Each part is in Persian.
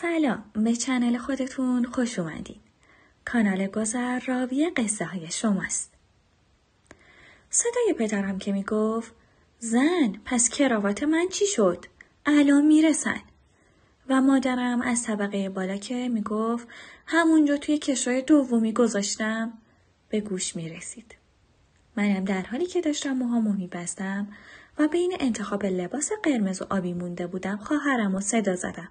سلام به چنل خودتون خوش اومدین. کانال گذر راوی قصه های شماست. صدای پدرم که می‌گفت زن پس کراوات من چی شد؟ الان می‌رسن. و مادرم از طبقه بالا که می‌گفت همونجا توی کشوی دومی گذاشتم به گوش می‌رسید. منم در حالی که داشتم موهامو میبستم و بین انتخاب لباس قرمز و آبی مونده بودم خواهرم و صدا زدم.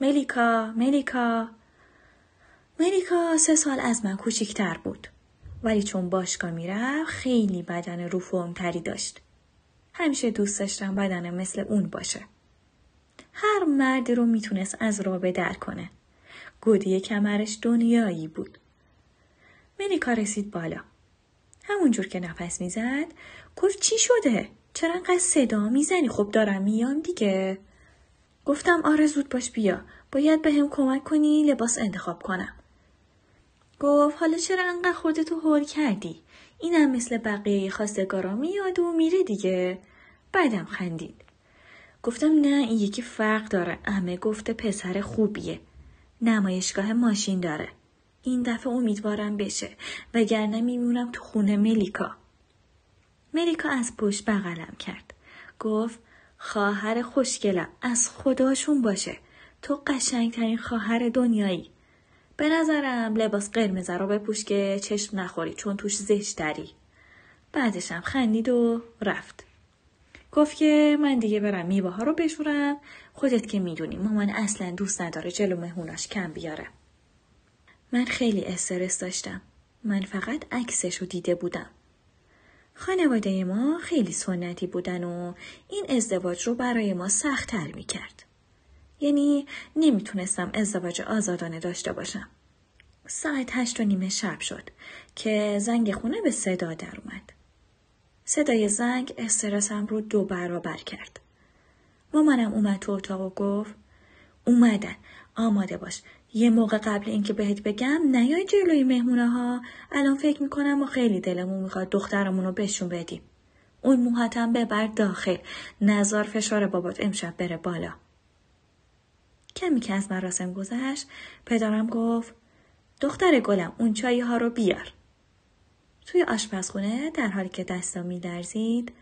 ملیکا ملیکا. ملیکا سه سال از من کوچیکتر بود. ولی چون باشگاه می‌رفت خیلی بدن رو تری داشت. همیشه دوست داشتم بدنم مثل اون باشه. هر مردی رو می‌تونست از رابه در کنه. گودی کمرش دنیایی بود. ملیکا رسید بالا. همونجور که نفس می‌زد گفت چی شده؟ چرا انقدر صدا می‌زنی؟ خب دارم میام دیگه. گفتم آره زود باش بیا. باید به هم کمک کنی لباس انتخاب کنم. گفت حالا چرا انقدر خودتو هول کردی؟ اینم مثل بقیه خواستگارا میاد و میره دیگه. بعدم خندید. گفتم نه این یکی فرق داره. امه گفته پسر خوبیه. نمایشگاه ماشین داره. این دفعه امیدوارم بشه وگرنه میمونم تو خونه ملیکا. ملیکا از پشت بغلم کرد. گفت خواهر خوشگلم از خداشون باشه. تو قشنگترین خواهر دنیایی. به نظرم لباس قرمز رو بپوش که چشم نخوری چون توش زشت داری. بعدشم خندید و رفت. گفت که من دیگه برم میوه رو بشورم. خودت که می‌دونی مامان اصلا دوست نداره جلو مهموناش کم بیاره. من خیلی استرس داشتم. من فقط عکسش رو دیده بودم. خانواده ما خیلی سنتی بودن و این ازدواج رو برای ما سختتر می کرد. یعنی نمی‌تونستم ازدواج آزادانه داشته باشم. ساعت هشت و نیمه شب شد که زنگ خونه به صدا در اومد. صدای زنگ استرسم رو دو برابر کرد. مامانم اومد تو اتاق و گفت اومدن آماده باش. یه موقع قبل اینکه بهت بگم نیای جلوی مهمونه ها الان فکر می‌کنم و خیلی دلمون می‌خواد دخترمون رو بهشون بدیم. اون موهاتم ببر داخل. نظار فشار بابات امشب بره بالا. کمی که از مراسم گذشت پدرم گفت دختر گلم اون چایی ها رو بیار. توی آشپزخونه در حالی که دستم میلرزید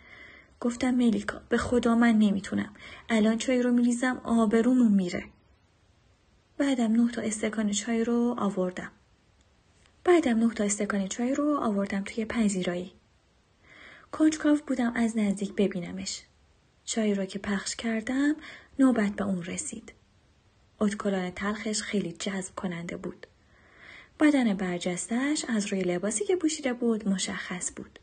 گفتم ملیکا به خدا من نمی‌تونم. الان چای رو میریزم آبرومون میره. بعدم نه تا استکان چای رو آوردم. بعدم نه تا استکان چای رو آوردم توی پذیرایی. کنجکاو بودم از نزدیک ببینمش. چای رو که پخش کردم نوبت به اون رسید. اتکلان تلخش خیلی جذب کننده بود. بدن برجستش از روی لباسی که پوشیده بود مشخص بود.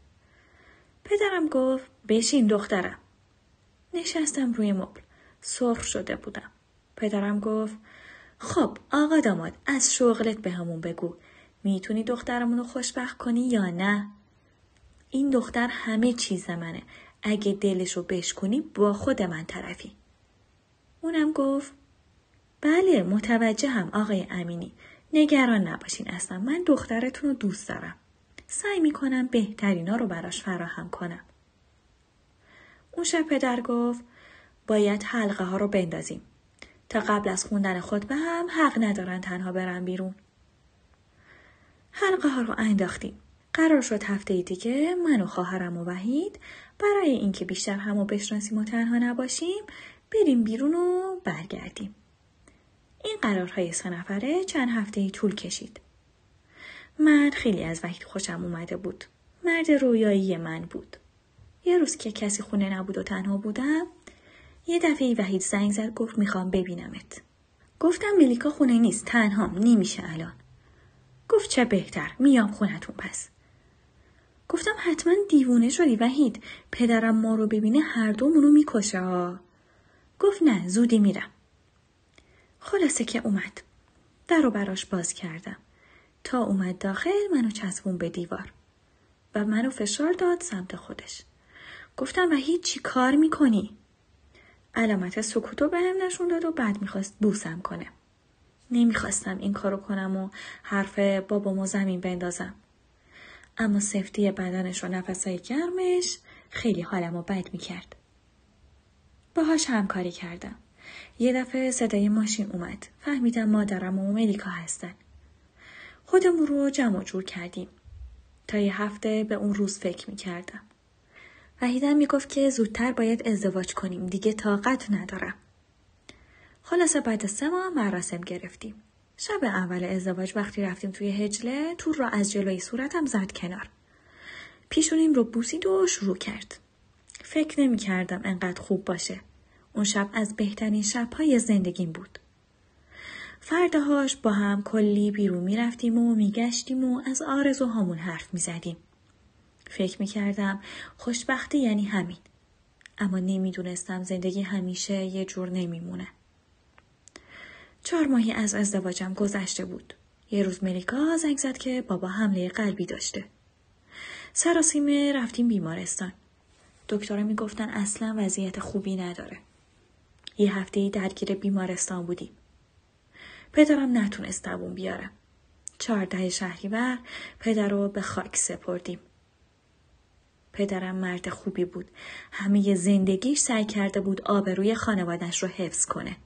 پدرم گفت بشین دخترم. نشستم روی مبل. سرخ شده بودم. پدرم گفت خب آقا داماد از شغلت به همون بگو می‌تونی دخترمون رو خوشبخت کنی یا نه؟ این دختر همه چیز منه. اگه دلش رو بشکنی با خود من طرفی. اونم گفت بله متوجه هم آقای امینی. نگران نباشین اصلا من دخترتون رو دوست دارم. سعی می‌کنم بهترینا رو براش فراهم کنم. اون شب پدر گفت باید حلقه ها رو بندازیم. تا قبل از خوندن خطبه هم حق ندارن تنها برن بیرون. حلقه ها رو انداختیم. قرار شد هفته دیگه من و خواهرم و وحید برای اینکه بیشتر همو بشناسیم و تنها نباشیم بریم بیرون و برگردیم. این قرارهای سه نفره چند هفته طول کشید. من خیلی از وحید خوشم اومده بود. مرد رویایی من بود. یه روز که کسی خونه نبود و تنها بودم یه دفعه وحید زنگ زد گفت می‌خوام ببینمت. گفتم ملیکا خونه نیست تنهام نمیشه الان. گفت چه بهتر میام خونتون پس. گفتم حتما دیوونه شدی وحید پدرم ما رو ببینه هر دومونو می‌کشه ها. گفت نه زودی میرم. خلاصه که اومد. در رو براش باز کردم. تا اومد داخل منو چسبون به دیوار. و منو فشار داد سمت خودش. گفتم وحید چی کار می‌کنی؟ علامت سکوتو به هم نشون داد و بعد می‌خواست بوسم کنه. نمی‌خواستم این کارو کنم و حرف بابامو زمین بندازم. اما سفتی بدنش و نفسهای گرمش خیلی حالمو بد می‌کرد. باهاش همکاری کردم. یه دفعه صدای ماشین اومد. فهمیدم مادرم و ملیکا هستن. خودمون رو جمع جور کردیم. تا یه هفته به اون روز فکر می کردم. وحیدم می گفت که زودتر باید ازدواج کنیم. دیگه طاقت ندارم. خلاصه بعد سه ماه مراسم گرفتیم. شب اول ازدواج وقتی رفتیم توی هجله تور را از جلوی صورتم زد کنار. پیشونیم رو بوسید و شروع کرد. فکر نمی کردم انقدر خوب باشه. اون شب از بهترین شبهای زندگیم بود. فردهاش با هم کلی بیرون می رفتیم و می گشتیم و از آرزوهامون حرف می زدیم. فکر می کردم خوشبختی یعنی همین. اما نمی‌دونستم زندگی همیشه یه جور نمیمونه. چهار ماهی از ازدواجم گذشته بود. یه روز ملیکا زنگ زد که بابا حمله قلبی داشته. سراسیمه رفتیم بیمارستان. دکترها می‌گفتن اصلا وضعیت خوبی نداره. یه هفته درگیر بیمارستان بودیم. پدرم نتونست دوون بیاره. چهارده شهریور پدر رو به خاک سپردیم. پدرم مرد خوبی بود. همه زندگیش سعی کرده بود آبروی خانوادش رو حفظ کنه.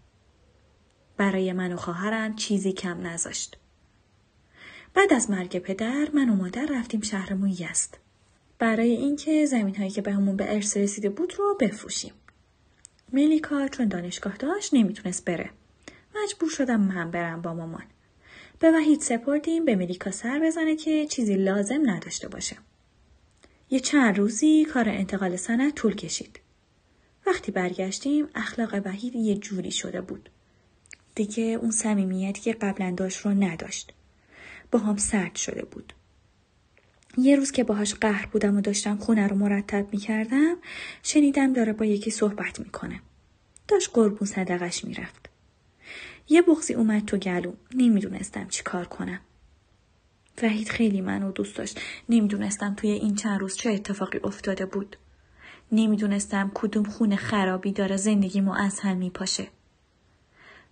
برای من و خواهرم چیزی کم نذاشت. بعد از مرگ پدر من و مادر رفتیم شهرمون یست. برای اینکه زمین هایی که به همون به ارث رسیده بود رو بفروشیم. ملیکا چون دانشگاه داشت نمی‌تونست بره. مجبور شدم من برم با مامان. به وحید سپردیم به ملیکا سر بزنه که چیزی لازم نداشته باشه. یه چند روزی کار انتقال سند طول کشید. وقتی برگشتیم اخلاق وحید یه جوری شده بود. دیگه اون صمیمیتی که قبلا داشت رو نداشت. با هم سرد شده بود. یه روز که باهاش قهر بودم و داشتم خونه رو مرتب می‌کردم شنیدم داره با یکی صحبت می‌کنه. داشت قربون صدقش می‌رفت. یه بغزی اومد تو گلو. نمی‌دونستم چی کار کنم. وحید خیلی منو دوست داشت. نمی‌دونستم توی این چند روز چه اتفاقی افتاده بود. نمی‌دونستم کدوم خونه خرابی داره زندگیمو از هم میپاشه.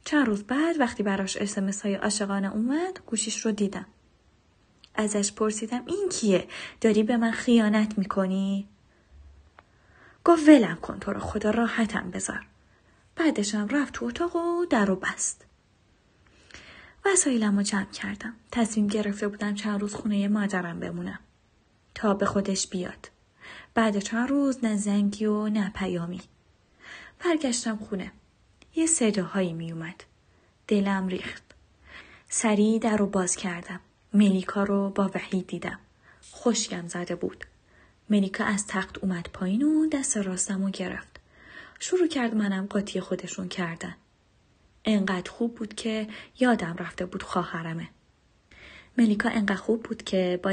چند روز بعد وقتی براش اسمس های عاشقانه اومد گوشیش رو دیدم. ازش پرسیدم این کیه؟ داری به من خیانت می‌کنی؟ گفت ولم کن تو رو خدا راحتم بذار. بعدشم رفت تو اتاق و در و بست. وسایلم رو جمع کردم. تصمیم گرفته بودم چند روز خونه مادرم بمونم. تا به خودش بیاد. بعد چند روز نه زنگی و نه پیامی. برگشتم خونه. یه صداهایی می اومد. دلم ریخت. سریع در رو باز کردم. ملیکا رو با وحید دیدم. خوشگم زده بود. ملیکا از تخت اومد پایین و دست راستم رو گرفت. شروع کرد منم قاطی خودشون کردن. انقدر خوب بود که یادم رفته بود خواهرمه. ملیکا انقدر خوب بود که با